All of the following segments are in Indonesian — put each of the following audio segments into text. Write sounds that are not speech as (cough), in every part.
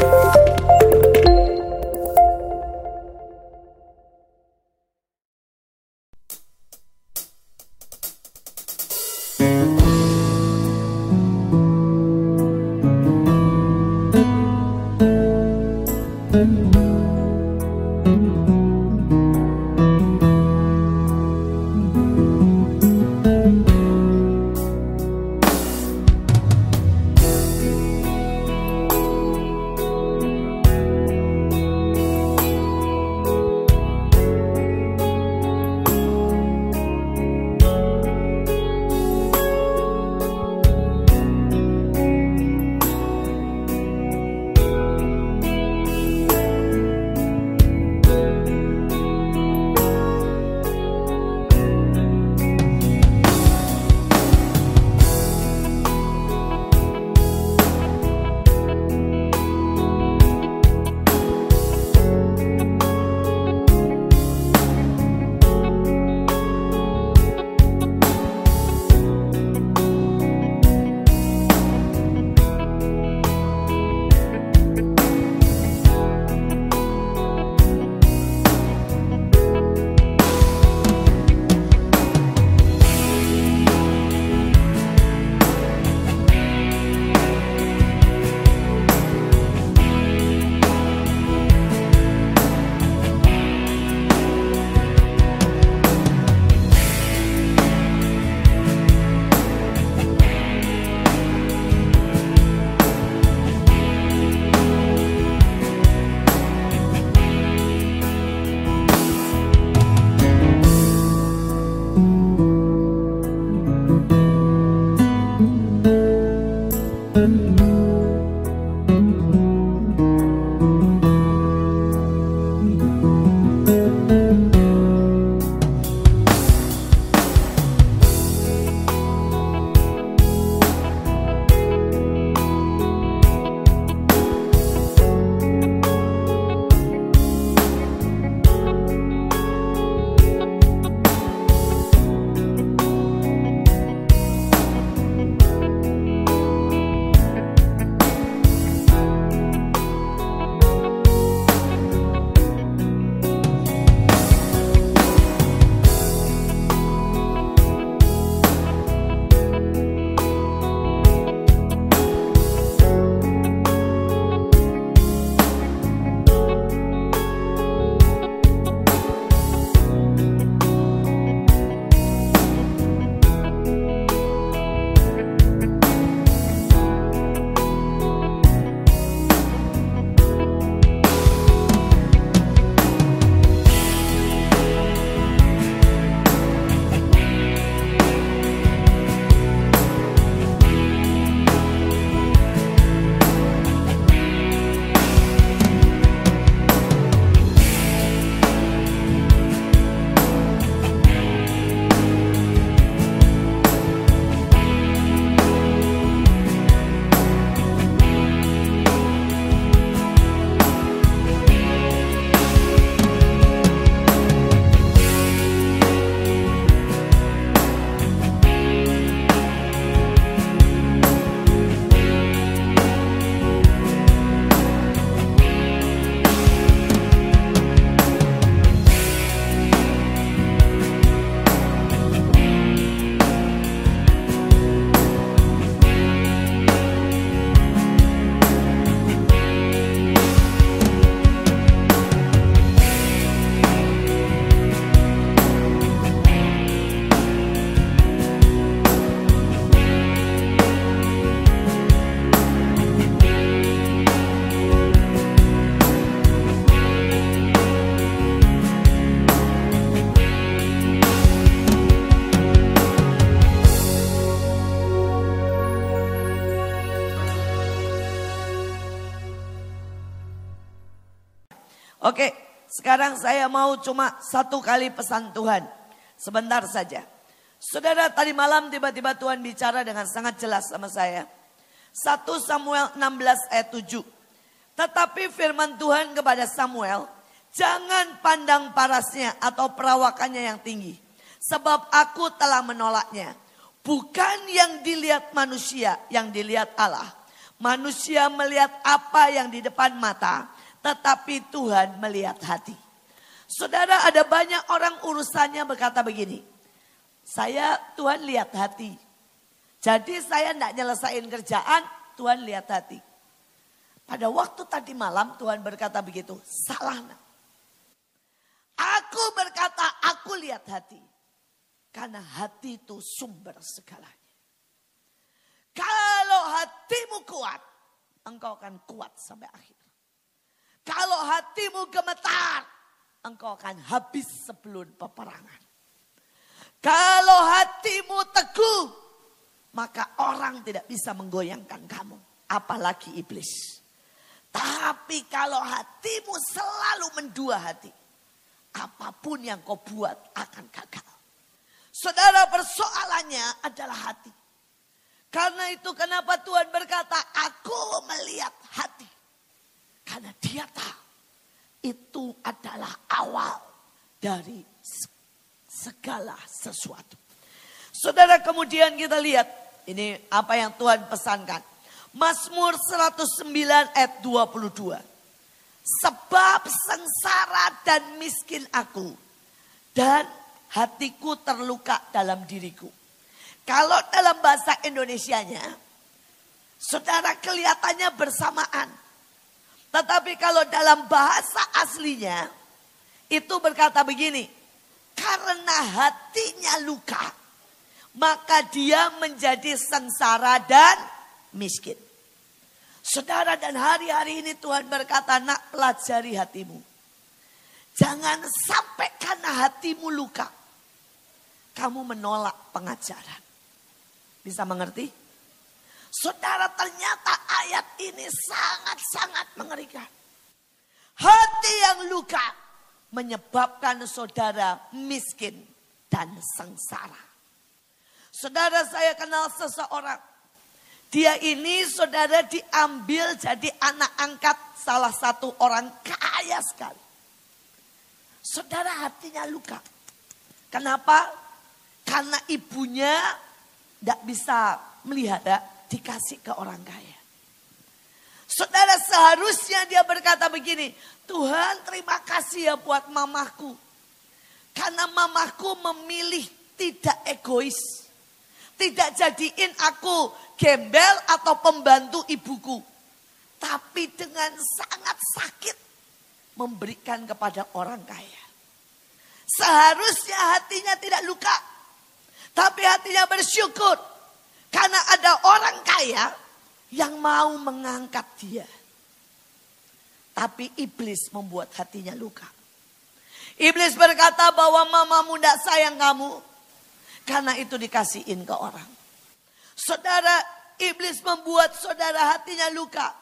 Bye. Oke, sekarang saya mau cuma satu kali pesan Tuhan. Sebentar saja. Saudara tadi malam tiba-tiba Tuhan bicara dengan sangat jelas sama saya. 1 Samuel 16 ayat 7. Tetapi firman Tuhan kepada Samuel, jangan pandang parasnya atau perawakannya yang tinggi. Sebab aku telah menolaknya. Bukan yang dilihat manusia, yang dilihat Allah. Manusia melihat apa yang di depan mata, tetapi Tuhan melihat hati. Saudara ada banyak orang urusannya berkata begini. Saya Tuhan lihat hati. Jadi saya tidak nyelesain kerjaan, Tuhan lihat hati. Pada waktu tadi malam Tuhan berkata begitu, salah. Aku berkata, aku lihat hati. Karena hati itu sumber segalanya. Kalau hatimu kuat, engkau akan kuat sampai akhir. Kalau hatimu gemetar, engkau akan habis sebelum peperangan. Kalau hatimu teguh, maka orang tidak bisa menggoyangkan kamu. Apalagi iblis. Tapi kalau hatimu selalu mendua hati, apa pun yang kau buat akan gagal. Saudara persoalannya adalah hati. Karena itu kenapa Tuhan berkata, aku melihat hati. Karena dia tahu itu adalah awal dari segala sesuatu. Saudara kemudian kita lihat, ini apa yang Tuhan pesankan. Mazmur 109 ayat 22. Sebab sengsara dan miskin aku. Dan hatiku terluka dalam diriku. Kalau dalam bahasa Indonesianya, saudara kelihatannya bersamaan. Tetapi kalau dalam bahasa aslinya, itu berkata begini. Karena hatinya luka, maka dia menjadi sengsara dan miskin. Saudara dan hari-hari ini Tuhan berkata, nak pelajari hatimu. Jangan sampai karena hatimu luka, kamu menolak pengajaran. Bisa mengerti? Saudara ternyata ayat ini sangat-sangat mengerikan. Hati yang luka menyebabkan saudara miskin dan sengsara. Saudara saya kenal seseorang. Dia ini saudara diambil jadi anak angkat salah satu orang kaya sekali. Saudara hatinya luka. Kenapa? Karena ibunya tidak bisa melihara dikasih ke orang kaya. Seharusnya dia berkata begini, Tuhan terima kasih ya buat mamaku. Karena mamaku memilih tidak egois. Tidak jadiin aku gembel atau pembantu ibuku. Tapi dengan sangat sakit memberikan kepada orang kaya. Seharusnya hatinya tidak luka. Tapi hatinya bersyukur. Karena ada orang kaya yang mau mengangkat dia. Tapi iblis membuat hatinya luka. Iblis berkata bahwa mamamu tidak sayang kamu. Karena itu dikasihin ke orang. Saudara, iblis membuat saudara hatinya luka.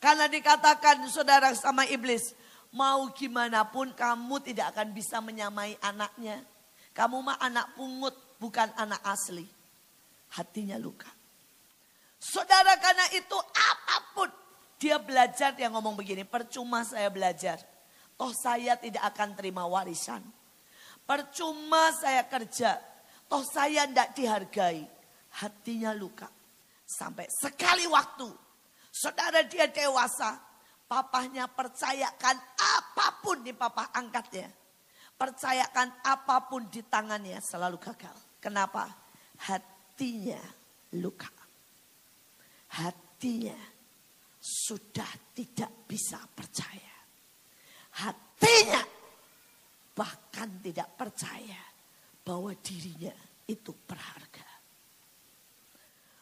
Karena dikatakan saudara sama iblis, mau gimana pun kamu tidak akan bisa menyamai anaknya. Kamu mah anak pungut, bukan anak asli. Hatinya luka. Saudara karena itu apa pun dia belajar dia ngomong begini, percuma saya belajar. Toh saya tidak akan terima warisan. Percuma saya kerja. Toh saya tidak dihargai. Hatinya luka. Sampai sekali waktu. Saudara dia dewasa. Papahnya percayakan apa pun di papa angkatnya. Percayakan apa pun di tangannya selalu gagal. Kenapa? Hatinya luka. Hatinya sudah tidak bisa percaya. Hatinya bahkan tidak percaya bahwa dirinya itu berharga.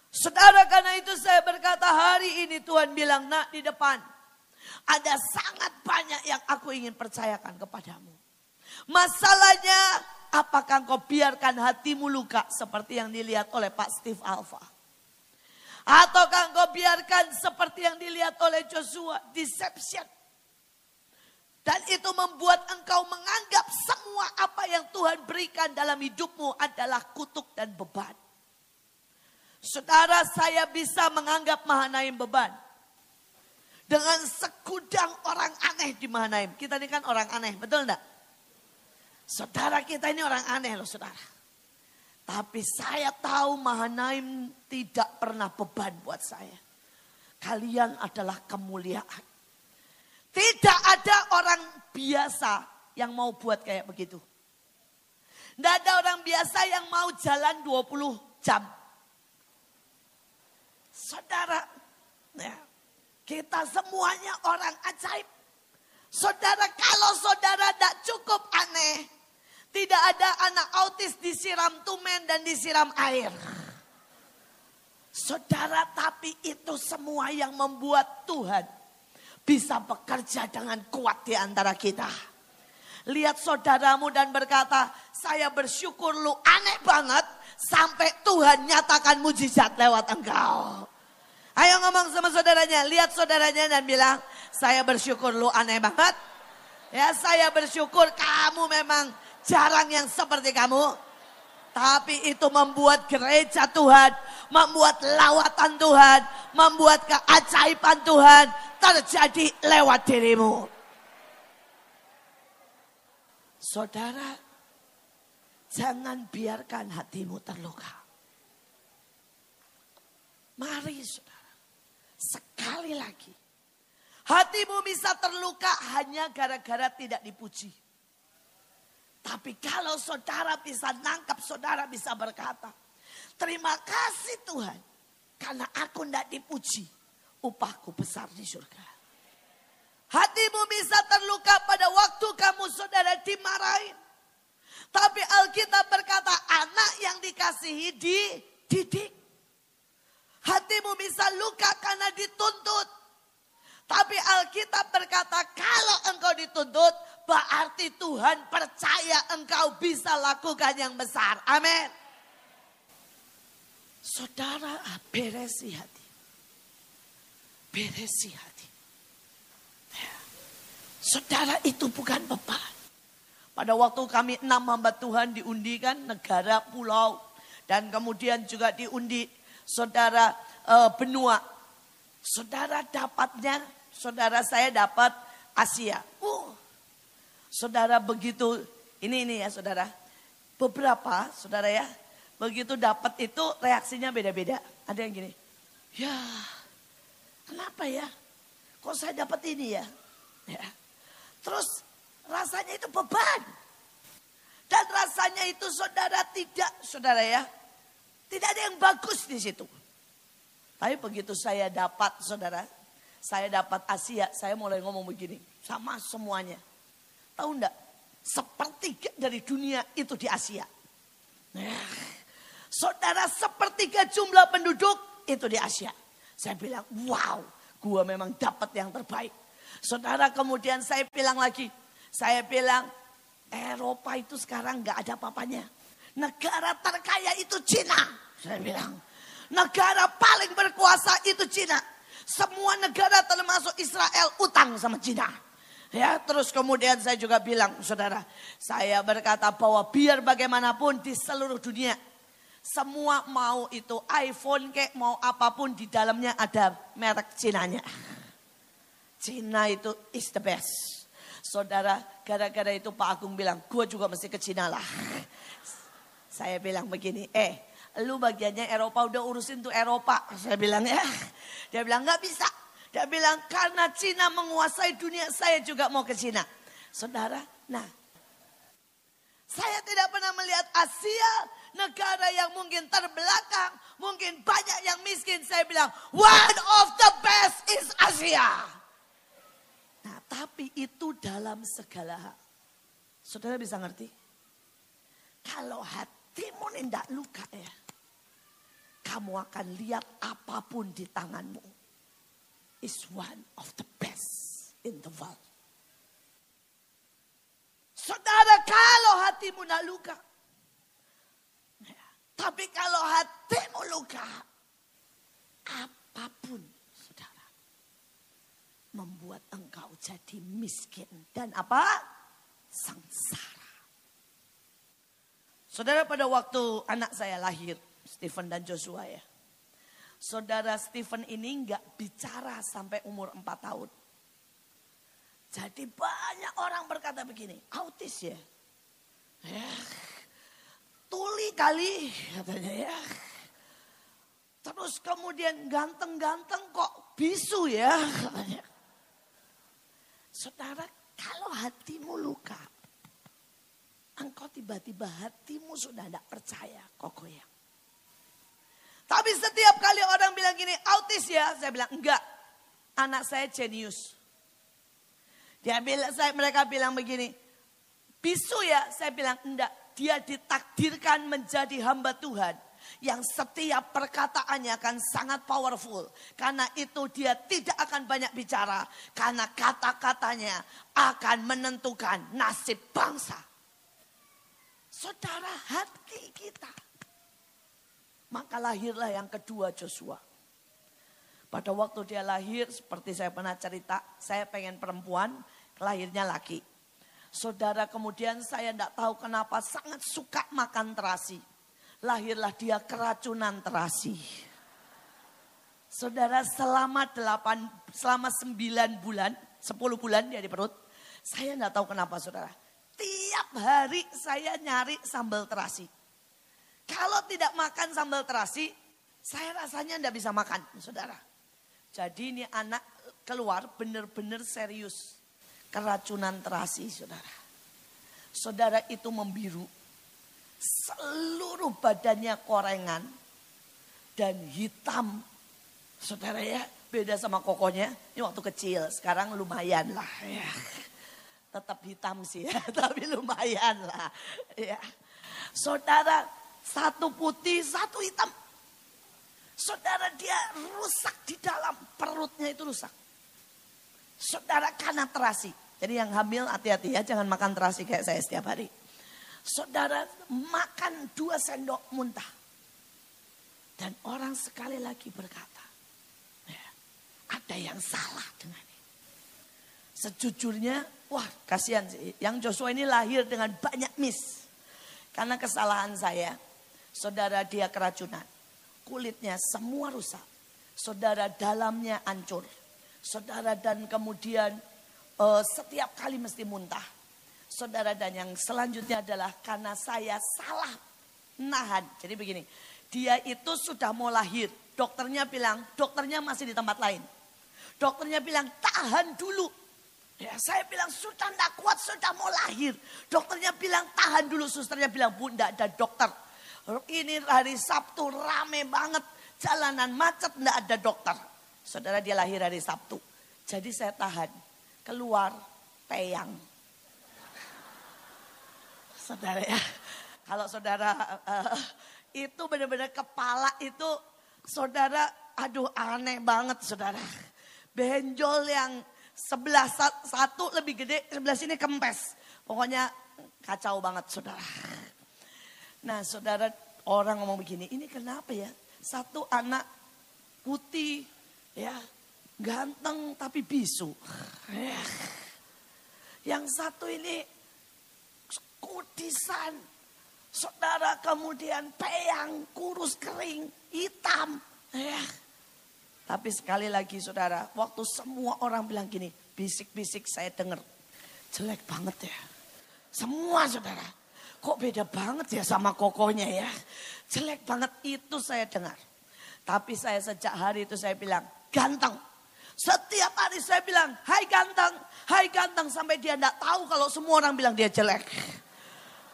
Saudara karena itu saya berkata hari ini Tuhan bilang nak di depan. Ada sangat banyak yang aku ingin percayakan kepadamu. Masalahnya Apakah engkau biarkan hatimu luka seperti yang dilihat oleh Pak Steve Alpha? Ataukah engkau biarkan seperti yang dilihat oleh Joshua, deception. Dan itu membuat engkau menganggap semua apa yang Tuhan berikan dalam hidupmu adalah kutuk dan beban. Saudara saya bisa menganggap Mahanaim beban. Dengan sekudang orang aneh di Mahanaim. Kita ini kan orang aneh, betul enggak? Saudara kita ini orang aneh loh saudara. Tapi saya tahu Mahanaim tidak pernah beban buat saya. kalian adalah kemuliaan. Tidak ada orang biasa yang mau buat kayak begitu. Tidak ada orang biasa yang mau jalan 20 jam. Saudara, ya, kita semuanya orang ajaib. Saudara, kalau saudara tidak cukup aneh, tidak ada anak autis disiram tumen dan disiram air. Saudara, tapi itu semua yang membuat Tuhan bisa bekerja dengan kuat di antara kita. Lihat saudaramu dan berkata, saya bersyukur lu aneh banget sampai Tuhan nyatakan mujizat lewat engkau. Ayo ngomong sama saudaranya, lihat saudaranya dan bilang, saya bersyukur lu aneh banget. Ya saya bersyukur kamu memang jarang yang seperti kamu. Tapi itu membuat gereja Tuhan, membuat lawatan Tuhan, membuat keajaiban Tuhan terjadi lewat dirimu. Saudara, jangan biarkan hatimu terluka. Mari saudara, sekali lagi Hatimu bisa terluka hanya gara-gara tidak dipuji. Tapi kalau saudara bisa nangkap, saudara bisa berkata, terima kasih Tuhan. Karena aku tidak dipuji, upahku besar di surga. Hatimu bisa terluka pada waktu kamu saudara dimarahin. Tapi Alkitab berkata anak yang dikasihi dididik. Hatimu bisa luka karena dituntut. Tapi Alkitab berkata kalau engkau dituntut berarti Tuhan percaya engkau bisa lakukan yang besar. Amin. Saudara beresi hati. Beresi hati. Ya. Saudara itu bukan beban. Pada waktu kami enam hamba Tuhan diundikan negara, pulau. Dan kemudian juga diundi saudara uh, benua. Saudara dapatnya saudara saya dapat Asia. Uh, saudara begitu, ini ini ya saudara. Beberapa saudara ya, begitu dapat itu reaksinya beda-beda. Ada yang gini, ya kenapa ya? Kok saya dapat ini ya? ya. Terus rasanya itu beban. Dan rasanya itu saudara tidak, saudara ya. Tidak ada yang bagus di situ. Tapi begitu saya dapat saudara, saya dapat Asia, saya mulai ngomong begini. Sama semuanya. Tahu enggak? Sepertiga dari dunia itu di Asia. Nah, saudara sepertiga jumlah penduduk itu di Asia. Saya bilang, wow, gua memang dapat yang terbaik. Saudara kemudian saya bilang lagi, saya bilang, Eropa itu sekarang nggak ada papanya. Negara terkaya itu Cina. Saya bilang, negara paling berkuasa itu Cina. Semua negara termasuk Israel utang sama Cina. Ya, terus kemudian saya juga bilang, saudara, saya berkata bahwa biar bagaimanapun di seluruh dunia, semua mau itu iPhone kayak mau apa pun di dalamnya ada merek Cinanya. Cina itu is the best. Saudara, gara-gara itu Pak Agung bilang, gue juga mesti ke Cina lah. Saya bilang begini, eh lu bagiannya Eropa udah urusin tuh Eropa. Saya bilang ya. Dia bilang nggak bisa. Dia bilang karena Cina menguasai dunia saya juga mau ke Cina. Saudara, nah saya tidak pernah melihat Asia negara yang mungkin terbelakang, mungkin banyak yang miskin. Saya bilang one of the best is Asia. Nah, tapi itu dalam segala hal. Saudara bisa ngerti? Kalau hatimu tidak luka ya kamu akan lihat apa pun di tanganmu is one of the best in the world. Saudara, kalau hatimu nak luka, tapi kalau hatimu luka, apa pun, saudara, membuat engkau jadi miskin dan apa? Sengsara. Saudara, pada waktu anak saya lahir, Stephen dan Joshua ya. Saudara Stephen ini nggak bicara sampai umur 4 tahun. Jadi banyak orang berkata begini, autis ya. Ya, tuli kali katanya ya. Terus kemudian ganteng-ganteng kok bisu ya. Saudara, kalau hatimu luka, engkau tiba-tiba hatimu sudah tidak percaya, kok ya. Tapi setiap kali orang bilang gini, autis ya, saya bilang enggak. Anak saya jenius. Dia bilang, saya, mereka bilang begini, bisu ya, saya bilang enggak. Dia ditakdirkan menjadi hamba Tuhan yang setiap perkataannya akan sangat powerful. Karena itu dia tidak akan banyak bicara. Karena kata-katanya akan menentukan nasib bangsa. Saudara hati kita. Maka lahirlah yang kedua Joshua. Pada waktu dia lahir, seperti saya pernah cerita, saya pengen perempuan, lahirnya laki. Saudara kemudian saya tidak tahu kenapa sangat suka makan terasi. Lahirlah dia keracunan terasi. Saudara selama delapan, selama sembilan bulan, sepuluh bulan dia di perut. Saya tidak tahu kenapa saudara. Tiap hari saya nyari sambal terasi. Kalau tidak makan sambal terasi, saya rasanya tidak bisa makan saudara. Jadi ini anak keluar benar-benar serius keracunan terasi saudara. Saudara itu membiru. Seluruh badannya korengan dan hitam. Saudara ya, beda sama kokonya. Ini waktu kecil, sekarang lumayan lah ya. Tetap hitam sih ya, (laughs) tapi lumayan lah. Ya. Saudara, satu putih, satu hitam. Saudara dia rusak di dalam perutnya itu rusak. Saudara karena terasi. Jadi yang hamil hati-hati ya, jangan makan terasi kayak saya setiap hari. Saudara makan dua sendok muntah. Dan orang sekali lagi berkata, ya, ada yang salah dengan ini. Sejujurnya, wah kasihan sih. Yang Joshua ini lahir dengan banyak miss. Karena kesalahan saya, saudara dia keracunan. Kulitnya semua rusak. Saudara dalamnya hancur. Saudara dan kemudian uh, setiap kali mesti muntah. Saudara dan yang selanjutnya adalah karena saya salah nahan. Jadi begini, dia itu sudah mau lahir. Dokternya bilang, dokternya masih di tempat lain. Dokternya bilang, tahan dulu. Ya, saya bilang sudah tidak kuat, sudah mau lahir. Dokternya bilang tahan dulu, susternya bilang bunda ada dokter. Ini hari Sabtu rame banget, jalanan macet tidak ada dokter. Saudara dia lahir hari Sabtu. Jadi saya tahan keluar peyang. Saudara ya, kalau saudara uh, itu benar-benar kepala itu saudara, aduh aneh banget saudara. Benjol yang sebelah satu lebih gede, sebelah sini kempes. Pokoknya kacau banget saudara. Nah saudara orang ngomong begini, ini kenapa ya? Satu anak putih ya Ganteng tapi bisu. Yang satu ini kudisan. Saudara kemudian peyang, kurus kering, hitam. Tapi sekali lagi saudara, waktu semua orang bilang gini, bisik-bisik saya dengar. Jelek banget ya. Semua saudara. Kok beda banget ya sama kokonya ya. Jelek banget itu saya dengar. Tapi saya sejak hari itu saya bilang, ganteng. Setiap hari saya bilang, hai ganteng, hai ganteng. Sampai dia tidak tahu kalau semua orang bilang dia jelek.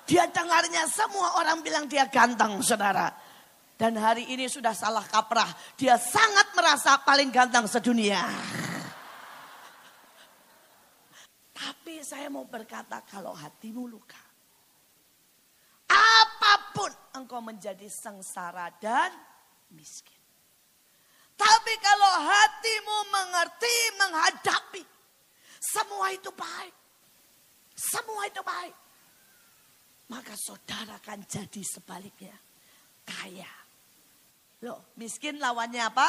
Dia dengarnya semua orang bilang dia ganteng saudara. Dan hari ini sudah salah kaprah. Dia sangat merasa paling ganteng sedunia. Tapi saya mau berkata kalau hatimu luka. Apa pun engkau menjadi sengsara dan miskin. Tapi kalau hatimu mengerti, menghadapi, semua itu baik. Semua itu baik. Maka saudara akan jadi sebaliknya. Kaya. Loh, miskin lawannya apa?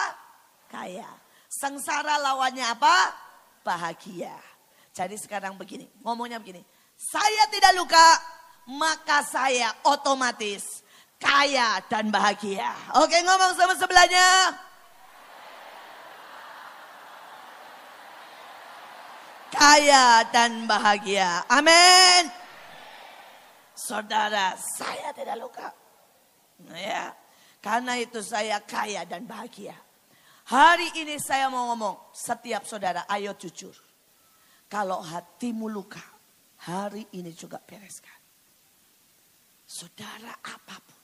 Kaya. Sengsara lawannya apa? Bahagia. Jadi sekarang begini, ngomongnya begini. Saya tidak luka, maka saya otomatis kaya dan bahagia. Oke ngomong sama sebelahnya. kaya dan bahagia. Amin. Saudara, saya tidak luka. Ya. Karena itu saya kaya dan bahagia. Hari ini saya mau ngomong, setiap saudara ayo jujur. Kalau hatimu luka, hari ini juga bereskan. Saudara apa pun,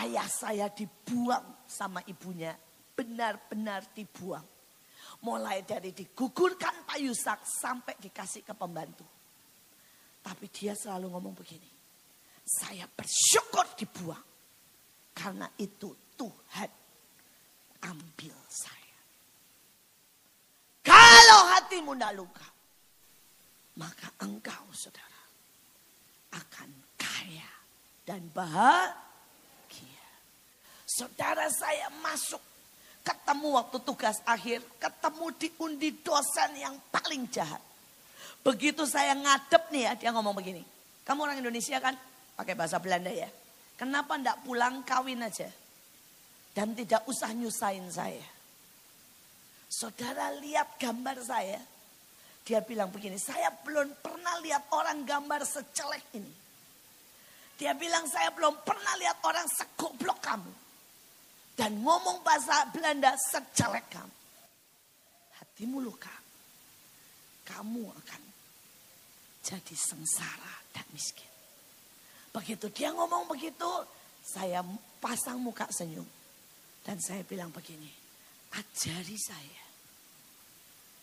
ayah saya dibuang sama ibunya, benar-benar dibuang. Mulai dari digugurkan Pak Yusak sampai dikasih ke pembantu. Tapi dia selalu ngomong begini, saya bersyukur dibuang. Karena itu Tuhan ambil saya. Kalau hatimu tidak luka, maka engkau saudara akan kaya dan bahagia. Saudara saya masuk ketemu waktu tugas akhir, ketemu di undi dosen yang paling jahat. Begitu saya ngadep nih ya, dia ngomong begini. Kamu orang Indonesia kan? Pakai bahasa Belanda ya. Kenapa ndak pulang kawin aja? Dan tidak usah nyusahin saya. Saudara lihat gambar saya. Dia bilang begini, saya belum pernah lihat orang gambar secelek ini. Dia bilang saya belum pernah lihat orang segoblok kamu. Dan ngomong bahasa Belanda secelek kamu. Hatimu luka. Kamu akan jadi sengsara dan miskin. Begitu dia ngomong begitu, saya pasang muka senyum. Dan saya bilang begini, ajari saya.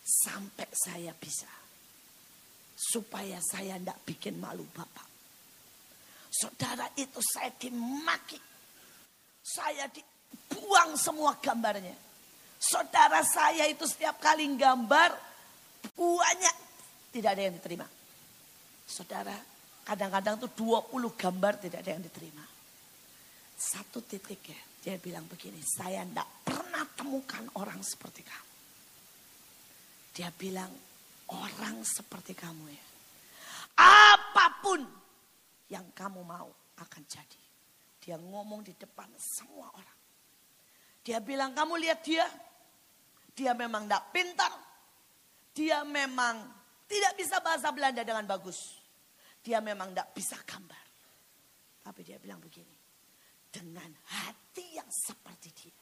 Sampai saya bisa. Supaya saya tidak bikin malu Bapak. Saudara itu saya dimaki. Saya dibuang semua gambarnya. Saudara saya itu setiap kali gambar banyak tidak ada yang diterima. Saudara, kadang-kadang tuh 20 gambar tidak ada yang diterima. Satu titik ya, dia bilang begini, saya tidak pernah temukan orang seperti kamu. Dia bilang, orang seperti kamu ya. Apa pun yang kamu mau akan jadi. Dia ngomong di depan semua orang. Dia bilang, kamu lihat dia. Dia memang tidak pintar. Dia memang tidak bisa bahasa Belanda dengan bagus. Dia memang tidak bisa gambar. Tapi dia bilang begini dengan hati yang seperti dia.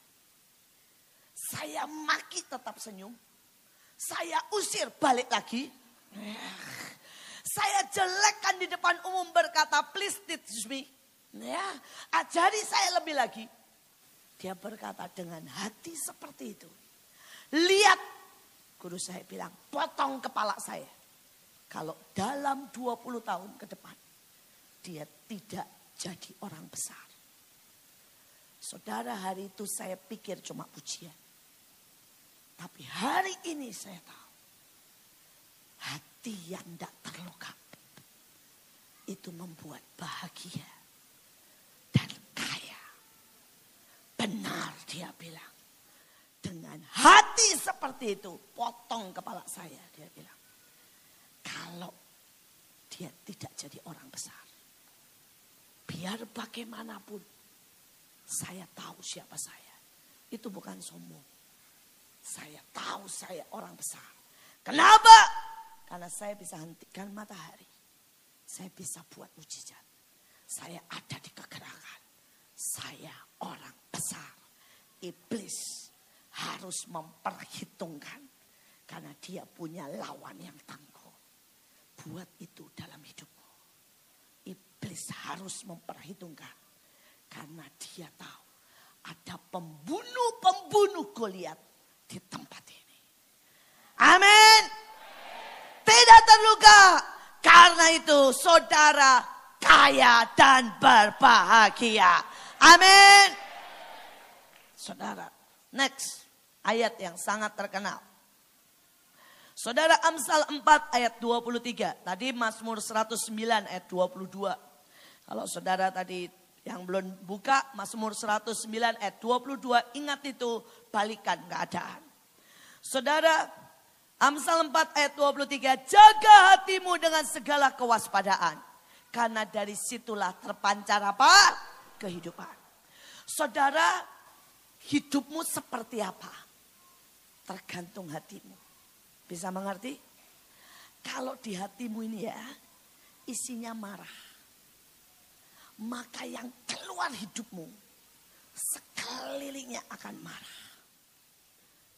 Saya maki tetap senyum. Saya usir balik lagi. Saya jelekkan di depan umum berkata please teach me. Ya, ajari saya lebih lagi. Dia berkata dengan hati seperti itu. Lihat, guru saya bilang, potong kepala saya. Kalau dalam 20 tahun ke depan, dia tidak jadi orang besar. Saudara hari itu saya pikir cuma pujian. Tapi hari ini saya tahu. Yang tidak terluka. Itu membuat bahagia. Dan kaya. Benar dia bilang. Dengan hati seperti itu. Potong kepala saya dia bilang. Kalau dia tidak jadi orang besar. Biar bagaimanapun saya tahu siapa saya. Itu bukan sombong. Saya tahu saya orang besar. Kenapa? Karena saya bisa hentikan matahari. Saya bisa buat mujizat. Saya ada di kegerakan. Saya orang besar. Iblis harus memperhitungkan. Karena dia punya lawan yang tangguh. Buat itu dalam hidupmu. Iblis harus memperhitungkan karena dia tahu ada pembunuh-pembunuh Goliat di tempat ini. Amin. Terluka. Karena itu saudara kaya dan berbahagia. Amin. Saudara, next ayat yang sangat terkenal. Saudara Amsal 4 ayat 23. Tadi Mazmur 109 ayat 22. Kalau saudara tadi yang belum buka Mazmur 109 ayat 22 ingat itu balikan keadaan. Saudara Amsal 4 ayat 23 jaga hatimu dengan segala kewaspadaan. Karena dari situlah terpancar apa? Kehidupan. Saudara hidupmu seperti apa? Tergantung hatimu. Bisa mengerti? Kalau di hatimu ini ya isinya marah maka yang keluar hidupmu sekelilingnya akan marah.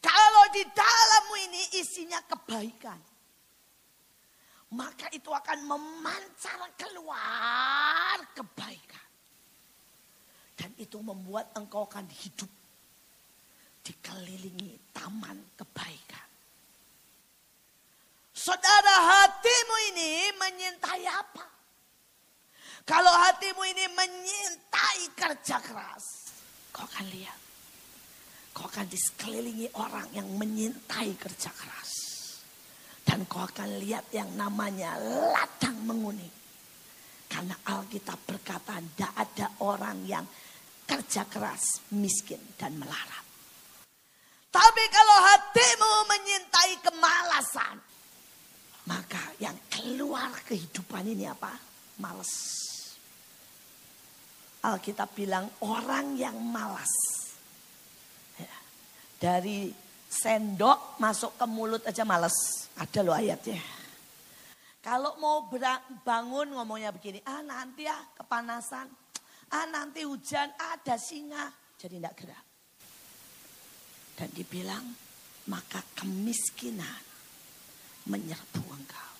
Kalau di dalammu ini isinya kebaikan, maka itu akan memancar keluar kebaikan. Dan itu membuat engkau akan hidup dikelilingi taman kebaikan. Saudara hatimu ini menyintai apa? Kalau hatimu ini menyintai kerja keras, kau akan lihat. Akan disekelilingi orang yang menyintai kerja keras. Dan kau akan lihat yang namanya ladang menguning. Karena Alkitab berkata tidak ada orang yang kerja keras, miskin dan melarat. Tapi kalau hatimu menyintai kemalasan, maka yang keluar kehidupan ini apa? Males. Alkitab bilang orang yang malas. Dari sendok masuk ke mulut aja males. Ada loh ayatnya. Kalau mau bangun ngomongnya begini, ah nanti ya kepanasan, ah nanti hujan, ada singa. Jadi tidak gerak. Dan dibilang, maka kemiskinan menyerbu engkau.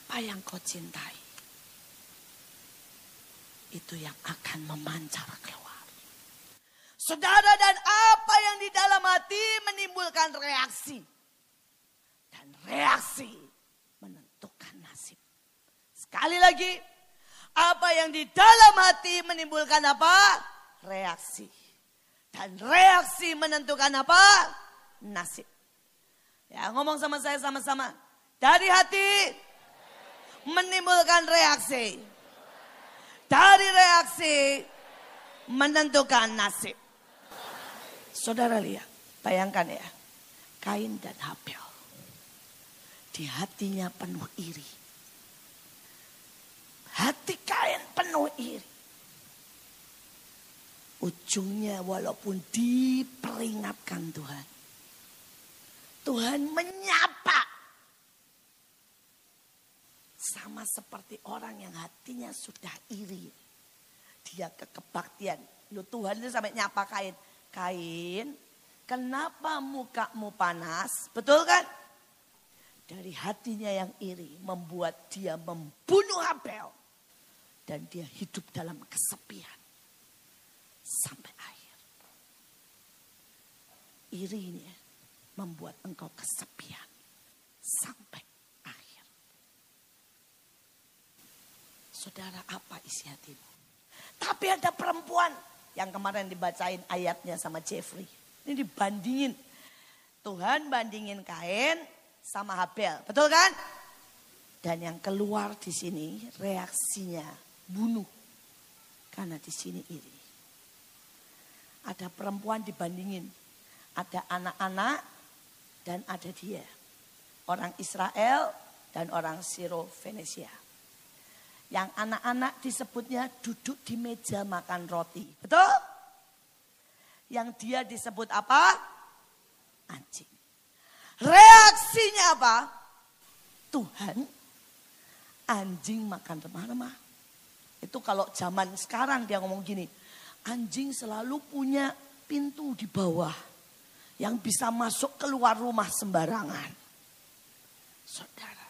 Apa yang kau cintai, itu yang akan memancar keluar. Saudara dan apa yang di dalam hati menimbulkan reaksi. Dan reaksi menentukan nasib. Sekali lagi, apa yang di dalam hati menimbulkan apa? Reaksi. Dan reaksi menentukan apa? Nasib. Ya ngomong sama saya sama-sama. Dari hati menimbulkan reaksi. Dari reaksi menentukan nasib. Saudara lihat, bayangkan ya. Kain dan Habel. Di hatinya penuh iri. Hati Kain penuh iri. Ujungnya walaupun diperingatkan Tuhan. Tuhan menyapa. Sama seperti orang yang hatinya sudah iri. Dia kekebaktian. Lu Tuhan itu sampai nyapa kain. Kain, kenapa mukamu panas? Betul kan? Dari hatinya yang iri membuat dia membunuh Habel. Dan dia hidup dalam kesepian sampai akhir. Iri ini membuat engkau kesepian sampai akhir. Saudara apa isi hatimu? Tapi ada perempuan yang kemarin dibacain ayatnya sama Jeffrey. Ini dibandingin. Tuhan bandingin Kain sama Habel. Betul kan? Dan yang keluar di sini reaksinya bunuh. Karena di sini iri. Ada perempuan dibandingin. Ada anak-anak dan ada dia. Orang Israel dan orang Siro Venesia. Yang anak-anak disebutnya duduk di meja makan roti. Betul? Yang dia disebut apa? Anjing. Reaksinya apa? Tuhan, anjing makan remah-remah. Itu kalau zaman sekarang dia ngomong gini, Anjing selalu punya pintu di bawah yang bisa masuk keluar rumah sembarangan. Saudara,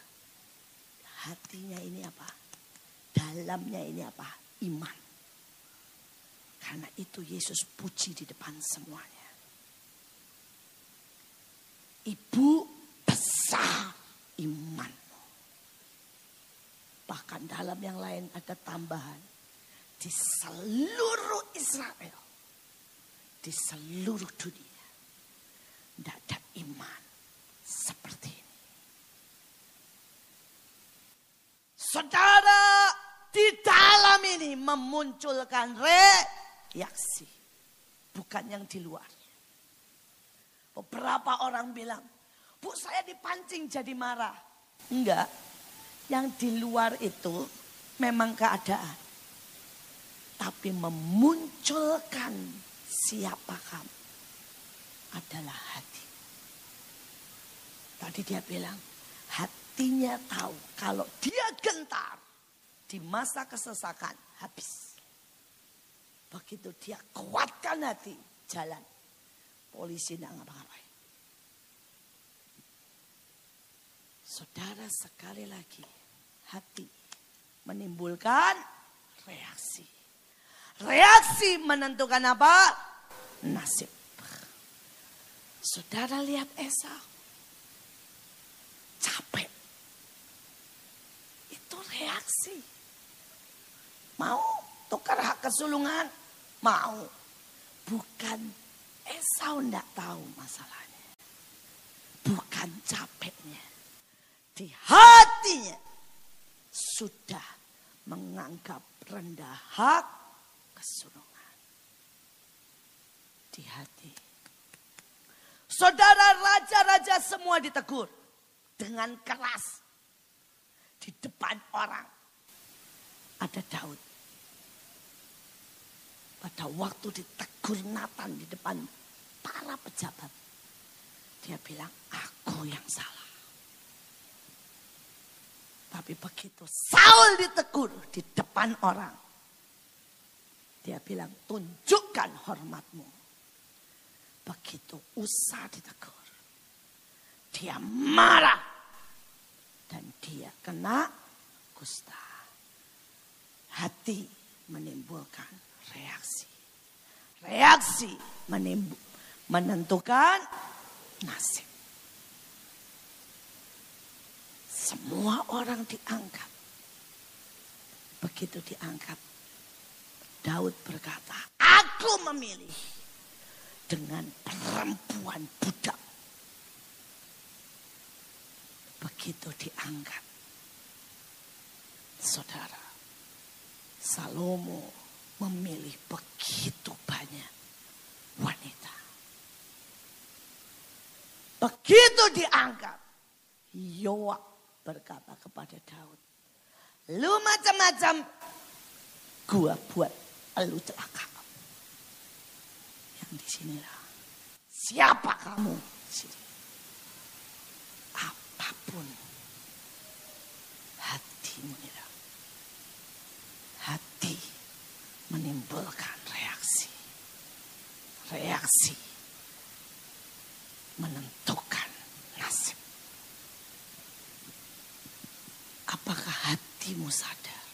hatinya ini apa? Dalamnya ini apa? Iman. Karena itu Yesus puji di depan semuanya. Ibu besar imanmu. Bahkan dalam yang lain ada tambahan di seluruh Israel, di seluruh dunia, tidak ada iman seperti ini. Saudara, di dalam ini memunculkan reaksi, bukan yang di luar. Beberapa orang bilang, Bu saya dipancing jadi marah. Enggak, yang di luar itu memang keadaan tapi memunculkan siapa kamu adalah hati. Tadi dia bilang, hatinya tahu kalau dia gentar di masa kesesakan habis. Begitu dia kuatkan hati jalan. Polisi tidak ngapa-ngapain. Saudara sekali lagi hati menimbulkan reaksi. Reaksi menentukan apa? Nasib. Saudara lihat Esau. Capek. Itu reaksi. Mau tukar hak kesulungan? Mau. Bukan Esau tidak tahu masalahnya. Bukan capeknya. Di hatinya sudah menganggap rendah hak kesulungan. Di hati. Saudara raja-raja semua ditegur dengan keras di depan orang. Ada Daud. Pada waktu ditegur Nathan di depan para pejabat. Dia bilang, aku yang salah. Tapi begitu Saul ditegur di depan orang. Dia bilang, tunjukkan hormatmu. Begitu usah ditegur. Dia marah. Dan dia kena kusta. Hati menimbulkan reaksi. Reaksi menentukan nasib. Semua orang diangkat. Begitu diangkat, Daud berkata, aku memilih dengan perempuan budak. Begitu diangkat. Saudara, Salomo memilih begitu banyak wanita. Begitu diangkat, Yoak berkata kepada Daud, lu macam-macam, gua buat lu celaka. Yang di sinilah, siapa kamu? Sini. Apa pun hatimu ya. Hati menimbulkan reaksi. Reaksi menentukan nasib. Apakah hatimu sadar?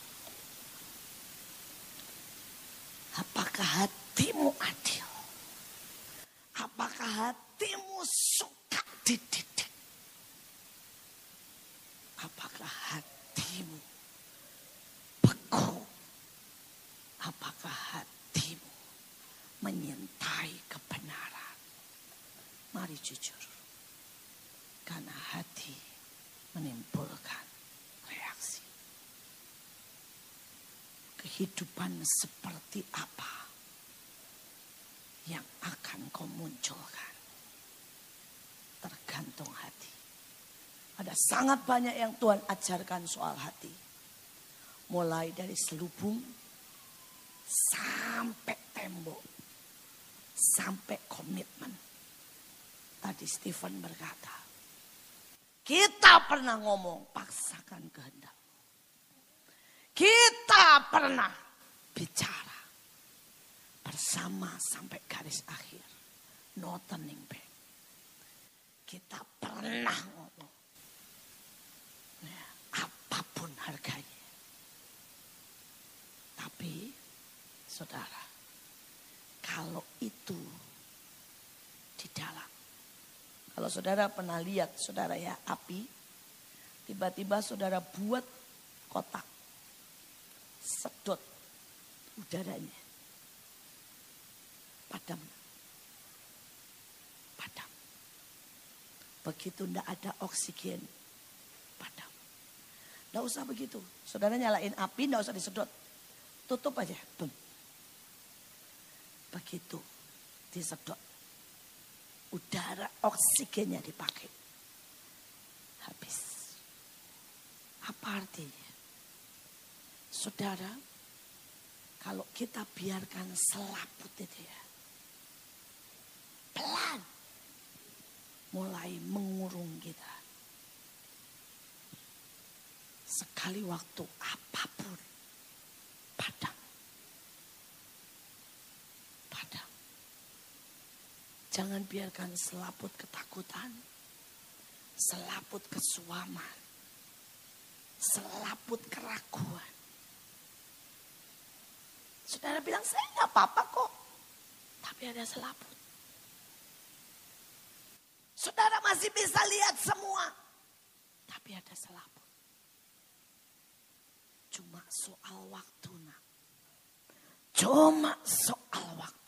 Apakah hatimu adil? Apakah hatimu suka dididik? Apakah hatimu beku? Apakah hatimu menyintai kebenaran? Mari jujur. Karena hati menimbulkan reaksi. Kehidupan seperti apa yang akan kau munculkan? Tergantung hati. Ada sangat banyak yang Tuhan ajarkan soal hati. Mulai dari selubung sampai tembok. Sampai komitmen. Tadi Stephen berkata, kita pernah ngomong paksakan kehendak. Kita pernah bicara bersama sampai garis akhir. No turning back. Kita pernah ngomong. Ya, apa pun harganya. Tapi saudara, kalau itu di dalam. Kalau saudara pernah lihat saudara ya api, tiba-tiba saudara buat kotak, sedot udaranya, padam, padam. Begitu ndak ada oksigen, padam. Nggak usah begitu, saudara nyalain api, nggak usah disedot, tutup aja, Bum. Begitu disedot, udara oksigennya dipakai. Habis. Apa artinya? Saudara, kalau kita biarkan selaput itu ya. Pelan. Mulai mengurung kita. Sekali waktu apa pun padam. Jangan biarkan selaput ketakutan, selaput kesuaman, selaput keraguan. Saudara bilang, saya nggak apa-apa kok. Tapi ada selaput. Saudara masih bisa lihat semua. Tapi ada selaput. Cuma soal waktu nak. Cuma soal waktu.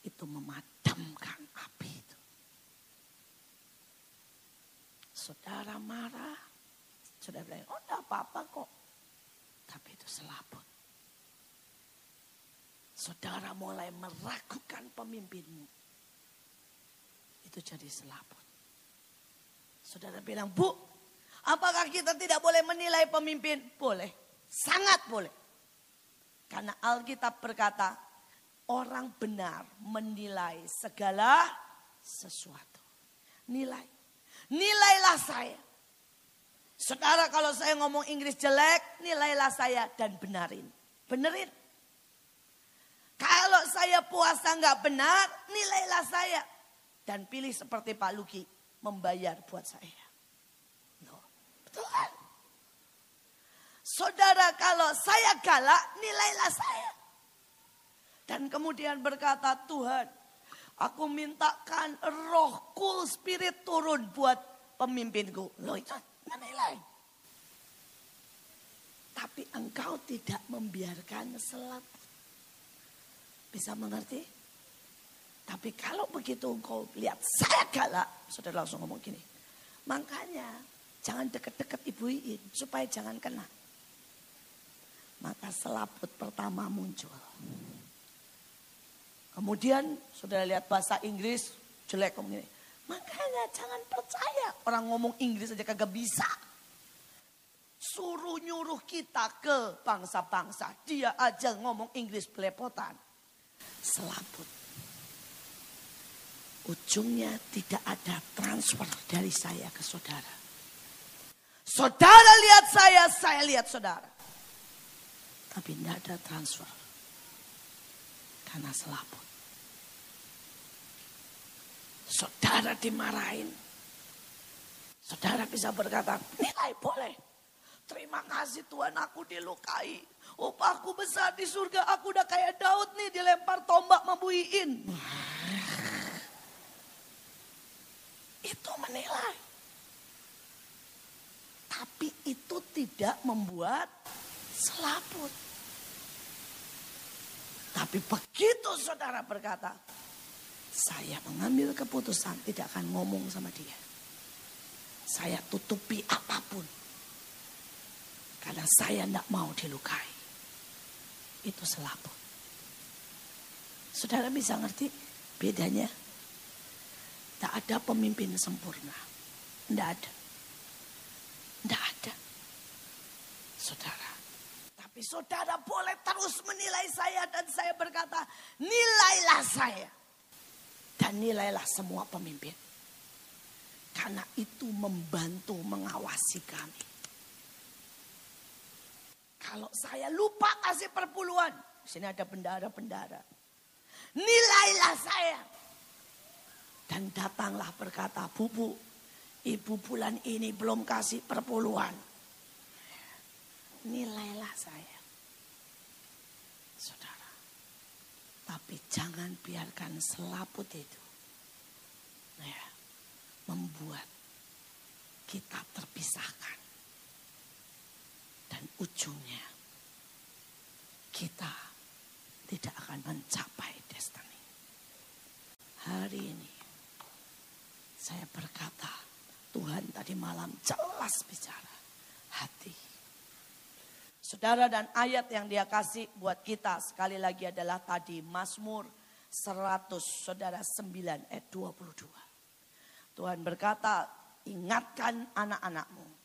Itu memadamkan api itu. Saudara marah. Saudara bilang, oh enggak apa-apa kok. Tapi itu selaput. Saudara mulai meragukan pemimpinmu. Itu jadi selaput. Saudara bilang, Bu, apakah kita tidak boleh menilai pemimpin? Boleh, sangat boleh. Karena Alkitab berkata, orang benar menilai segala sesuatu. Nilai. Nilailah saya. Saudara kalau saya ngomong Inggris jelek, nilailah saya dan benarin. Benerin. Kalau saya puasa nggak benar, nilailah saya. Dan pilih seperti Pak Luki, membayar buat saya. No. Betul kan? Saudara kalau saya galak nilailah saya. Dan kemudian berkata Tuhan aku mintakan roh cool spirit turun buat pemimpinku. Loh itu menilai. Tapi engkau tidak membiarkan selat. Bisa mengerti? Tapi kalau begitu engkau lihat saya galak. Saudara langsung ngomong gini. Makanya jangan deket-deket ibu Iin supaya jangan kena. Maka selaput pertama muncul. Kemudian sudah lihat bahasa Inggris jelek ini. Makanya jangan percaya orang ngomong Inggris aja kagak bisa. Suruh nyuruh kita ke bangsa-bangsa. Dia aja ngomong Inggris belepotan. Selaput. Ujungnya tidak ada transfer dari saya ke saudara. Saudara lihat saya, saya lihat saudara. Tapi tidak ada transfer. Karena selaput. Saudara dimarahin. Saudara bisa berkata, nilai boleh. Terima kasih Tuhan aku dilukai. Upahku besar di surga. Aku udah kayak Daud nih dilempar tombak membuiin. Itu menilai. Tapi itu tidak membuat selaput. Tapi begitu saudara berkata, saya mengambil keputusan tidak akan ngomong sama dia. Saya tutupi apa pun. Karena saya tidak mau dilukai. Itu selaput. Saudara bisa ngerti bedanya? Tak ada pemimpin sempurna. Tidak ada. Tidak ada. Saudara. Tapi saudara boleh terus menilai saya dan saya berkata, nilailah saya. Dan nilailah semua pemimpin. Karena itu membantu mengawasi kami. Kalau saya lupa kasih perpuluhan. Sini ada bendara-bendara. Nilailah saya. Dan datanglah berkata, Bubu, ibu bulan ini belum kasih perpuluhan. Nilailah saya. Saudara. Tapi jangan biarkan selaput itu. Ya, membuat kita terpisahkan. Dan ujungnya kita tidak akan mencapai destiny. Hari ini saya berkata, Tuhan tadi malam jelas bicara hati. Saudara dan ayat yang dia kasih buat kita sekali lagi adalah tadi Mazmur 100 saudara 9 ayat 22. Tuhan berkata, ingatkan anak-anakmu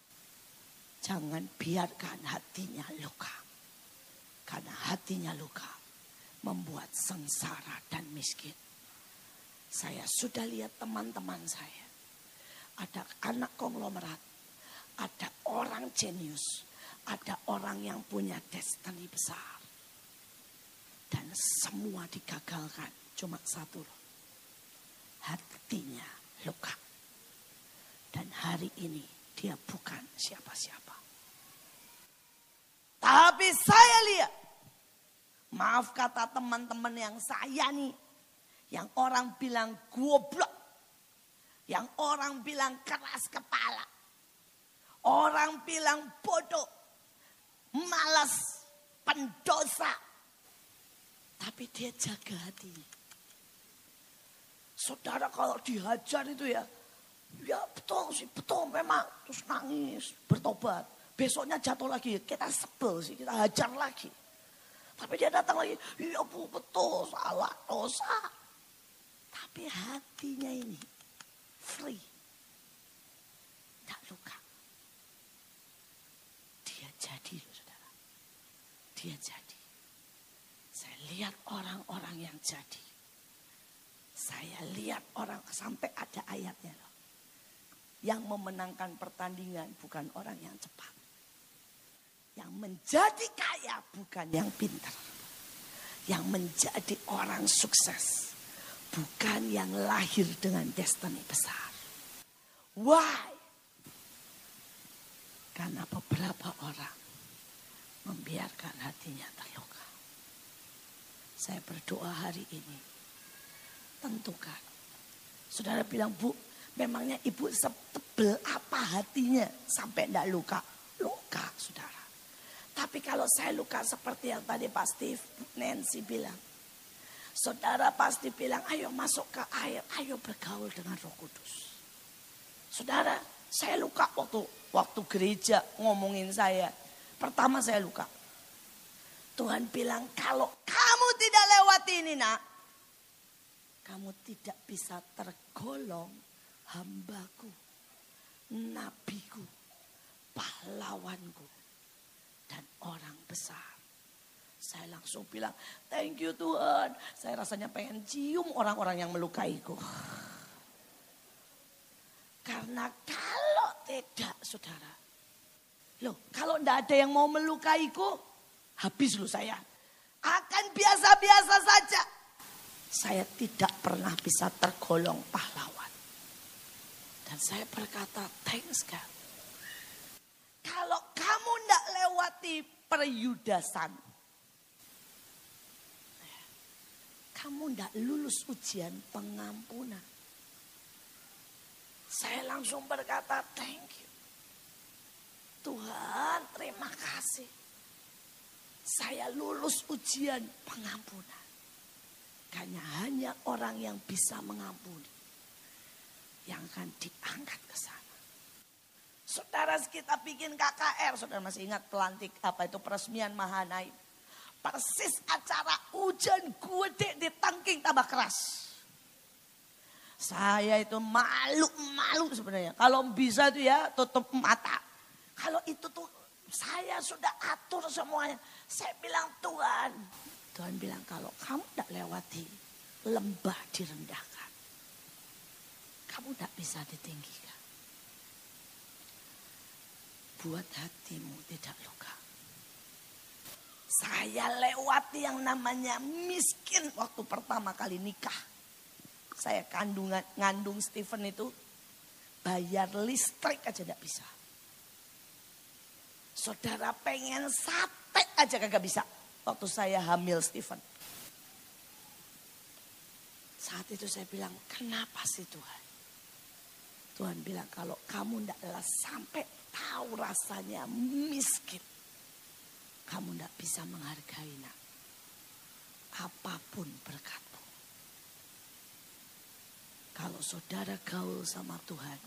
Jangan biarkan hatinya luka. Karena hatinya luka membuat sengsara dan miskin. Saya sudah lihat teman-teman saya. Ada anak konglomerat. Ada orang jenius. Ada orang yang punya destiny besar. Dan semua digagalkan. Cuma satu loh. hatinya luka. Dan hari ini dia bukan siapa-siapa. Tapi saya lihat, maaf kata teman-teman yang saya nih, yang orang bilang goblok, yang orang bilang keras kepala, orang bilang bodoh, malas, pendosa. Tapi dia jaga hatinya. Saudara kalau dihajar itu ya, ya betul sih, betul memang. Terus nangis, bertobat. Besoknya jatuh lagi, kita sebel sih, kita hajar lagi. Tapi dia datang lagi, iya bu betul, salah, dosa. Tapi hatinya ini free. Tak luka. Dia jadi. Dia jadi. Saya lihat orang-orang yang jadi. Saya lihat orang sampai ada ayatnya loh. Yang memenangkan pertandingan bukan orang yang cepat. Yang menjadi kaya bukan yang pintar. Yang menjadi orang sukses bukan yang lahir dengan destiny besar. Why? Karena beberapa orang membiarkan hatinya terluka. Saya berdoa hari ini tentukan. Saudara bilang, Bu, memangnya ibu setebel apa hatinya sampai tidak luka? Luka, saudara. Tapi kalau saya luka seperti yang tadi Pak Steve, Nancy bilang. Saudara pasti bilang, ayo masuk ke air, ayo bergaul dengan roh kudus. Saudara, saya luka waktu waktu gereja ngomongin saya. Pertama saya luka. Tuhan bilang, kalau kamu tidak lewati ini nak, kamu tidak bisa tergolong hambaku, nabiku, pahlawanku, dan orang besar. Saya langsung bilang, thank you Tuhan. Saya rasanya pengen cium orang-orang yang melukaiku. Karena kalau tidak saudara. Loh kalau tidak ada yang mau melukaiku. Habis lu saya. Akan biasa-biasa saja saya tidak pernah bisa tergolong pahlawan. Dan saya berkata, thanks God. Kalau kamu tidak lewati peryudasan, kamu tidak lulus ujian pengampunan. Saya langsung berkata, thank you. Tuhan, terima kasih. Saya lulus ujian pengampunan. Makanya hanya orang yang bisa mengampuni yang akan diangkat ke sana. Saudara kita bikin KKR, saudara masih ingat pelantik apa itu peresmian Mahanaim. Persis acara hujan gede di tangking tambah keras. Saya itu malu-malu sebenarnya. Kalau bisa tuh ya tutup mata. Kalau itu tuh saya sudah atur semuanya. Saya bilang Tuhan, Tuhan bilang kalau kamu tidak lewati lembah direndahkan. Kamu tidak bisa ditinggikan. Buat hatimu tidak luka. Saya lewati yang namanya miskin waktu pertama kali nikah. Saya kandungan, ngandung Stephen itu bayar listrik aja tidak bisa. Saudara pengen sate aja kagak bisa waktu saya hamil Stephen. Saat itu saya bilang, kenapa sih Tuhan? Tuhan bilang, kalau kamu tidak sampai tahu rasanya miskin. Kamu tidak bisa menghargai nak. Apa pun berkatmu. Kalau saudara gaul sama Tuhan,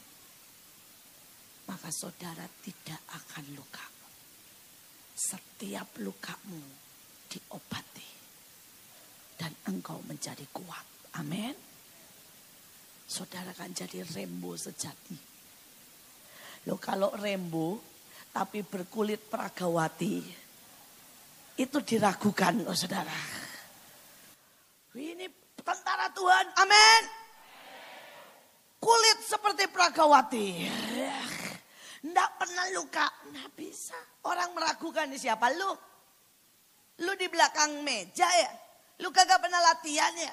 maka saudara tidak akan luka. Setiap lukamu diobati. Dan engkau menjadi kuat. Amin. Saudara kan jadi rembo sejati. Lo kalau rembo tapi berkulit peragawati. Itu diragukan loh saudara. Ini tentara Tuhan. Amin. Kulit seperti peragawati. Nggak pernah luka. Nggak bisa. Orang meragukan siapa? Lu. Lu di belakang meja ya? Lu kagak pernah latihan ya?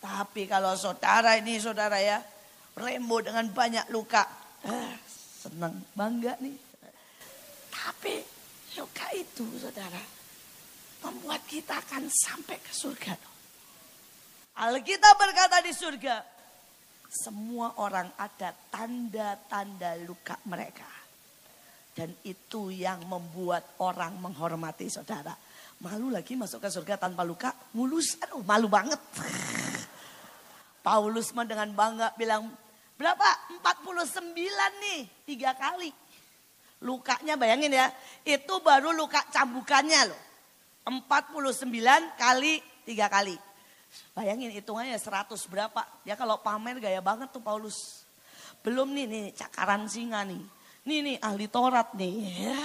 Tapi kalau saudara ini saudara ya, rembo dengan banyak luka. Ah, senang, bangga nih. Tapi luka itu saudara, membuat kita akan sampai ke surga. Alkitab berkata di surga, semua orang ada tanda-tanda luka mereka. Dan itu yang membuat orang menghormati saudara. Malu lagi masuk ke surga tanpa luka, mulus, aduh malu banget. (laughs) Paulus mah dengan bangga bilang, berapa? 49 nih, tiga kali. Lukanya bayangin ya, itu baru luka cambukannya loh. 49 kali tiga kali. Bayangin hitungannya 100 berapa. Ya kalau pamer gaya banget tuh Paulus. Belum nih, nih cakaran singa nih. Nih nih ahli Taurat nih. Ya.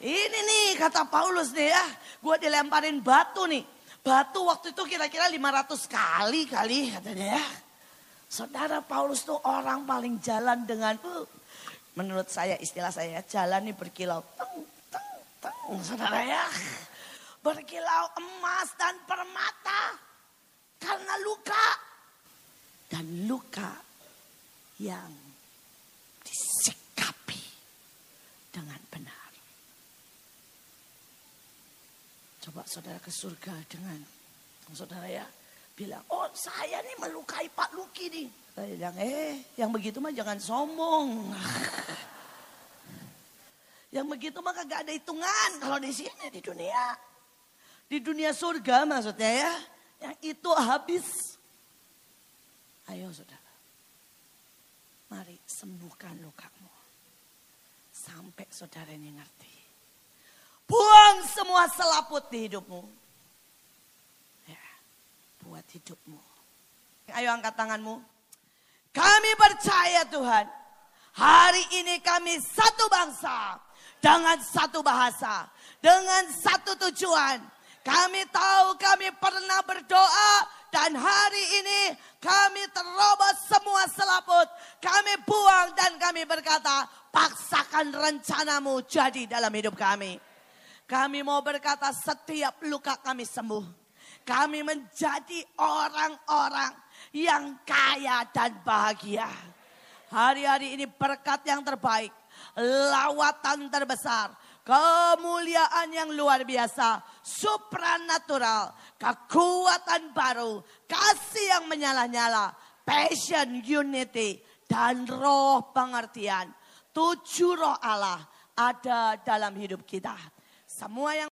Ini nih kata Paulus nih ya. Gue dilemparin batu nih Batu waktu itu kira-kira 500 kali kali katanya ya. Saudara Paulus tuh orang paling jalan dengan uh, menurut saya istilah saya jalan nih berkilau. Teng, teng, teng, saudara ya. Berkilau emas dan permata karena luka dan luka yang disikapi dengan benar. Coba saudara ke surga dengan saudara ya bilang, oh saya nih melukai Pak Luki nih. Saya bilang, eh yang begitu mah jangan sombong. (laughs) yang begitu mah kagak ada hitungan kalau di sini di dunia. Di dunia surga maksudnya ya. Yang itu habis. Ayo saudara. Mari sembuhkan lukamu. Sampai saudara ini ngerti. Buang semua selaput di hidupmu. Ya, buat hidupmu. Ayo angkat tanganmu. Kami percaya Tuhan. Hari ini kami satu bangsa. Dengan satu bahasa. Dengan satu tujuan. Kami tahu kami pernah berdoa. Dan hari ini kami terobos semua selaput. Kami buang dan kami berkata. Paksakan rencanamu jadi dalam hidup kami. Kami mau berkata setiap luka kami sembuh. Kami menjadi orang-orang yang kaya dan bahagia. Hari-hari ini berkat yang terbaik. Lawatan terbesar. Kemuliaan yang luar biasa. Supranatural. Kekuatan baru. Kasih yang menyala-nyala. Passion, unity. Dan roh pengertian. Tujuh roh Allah ada dalam hidup kita. Semua yang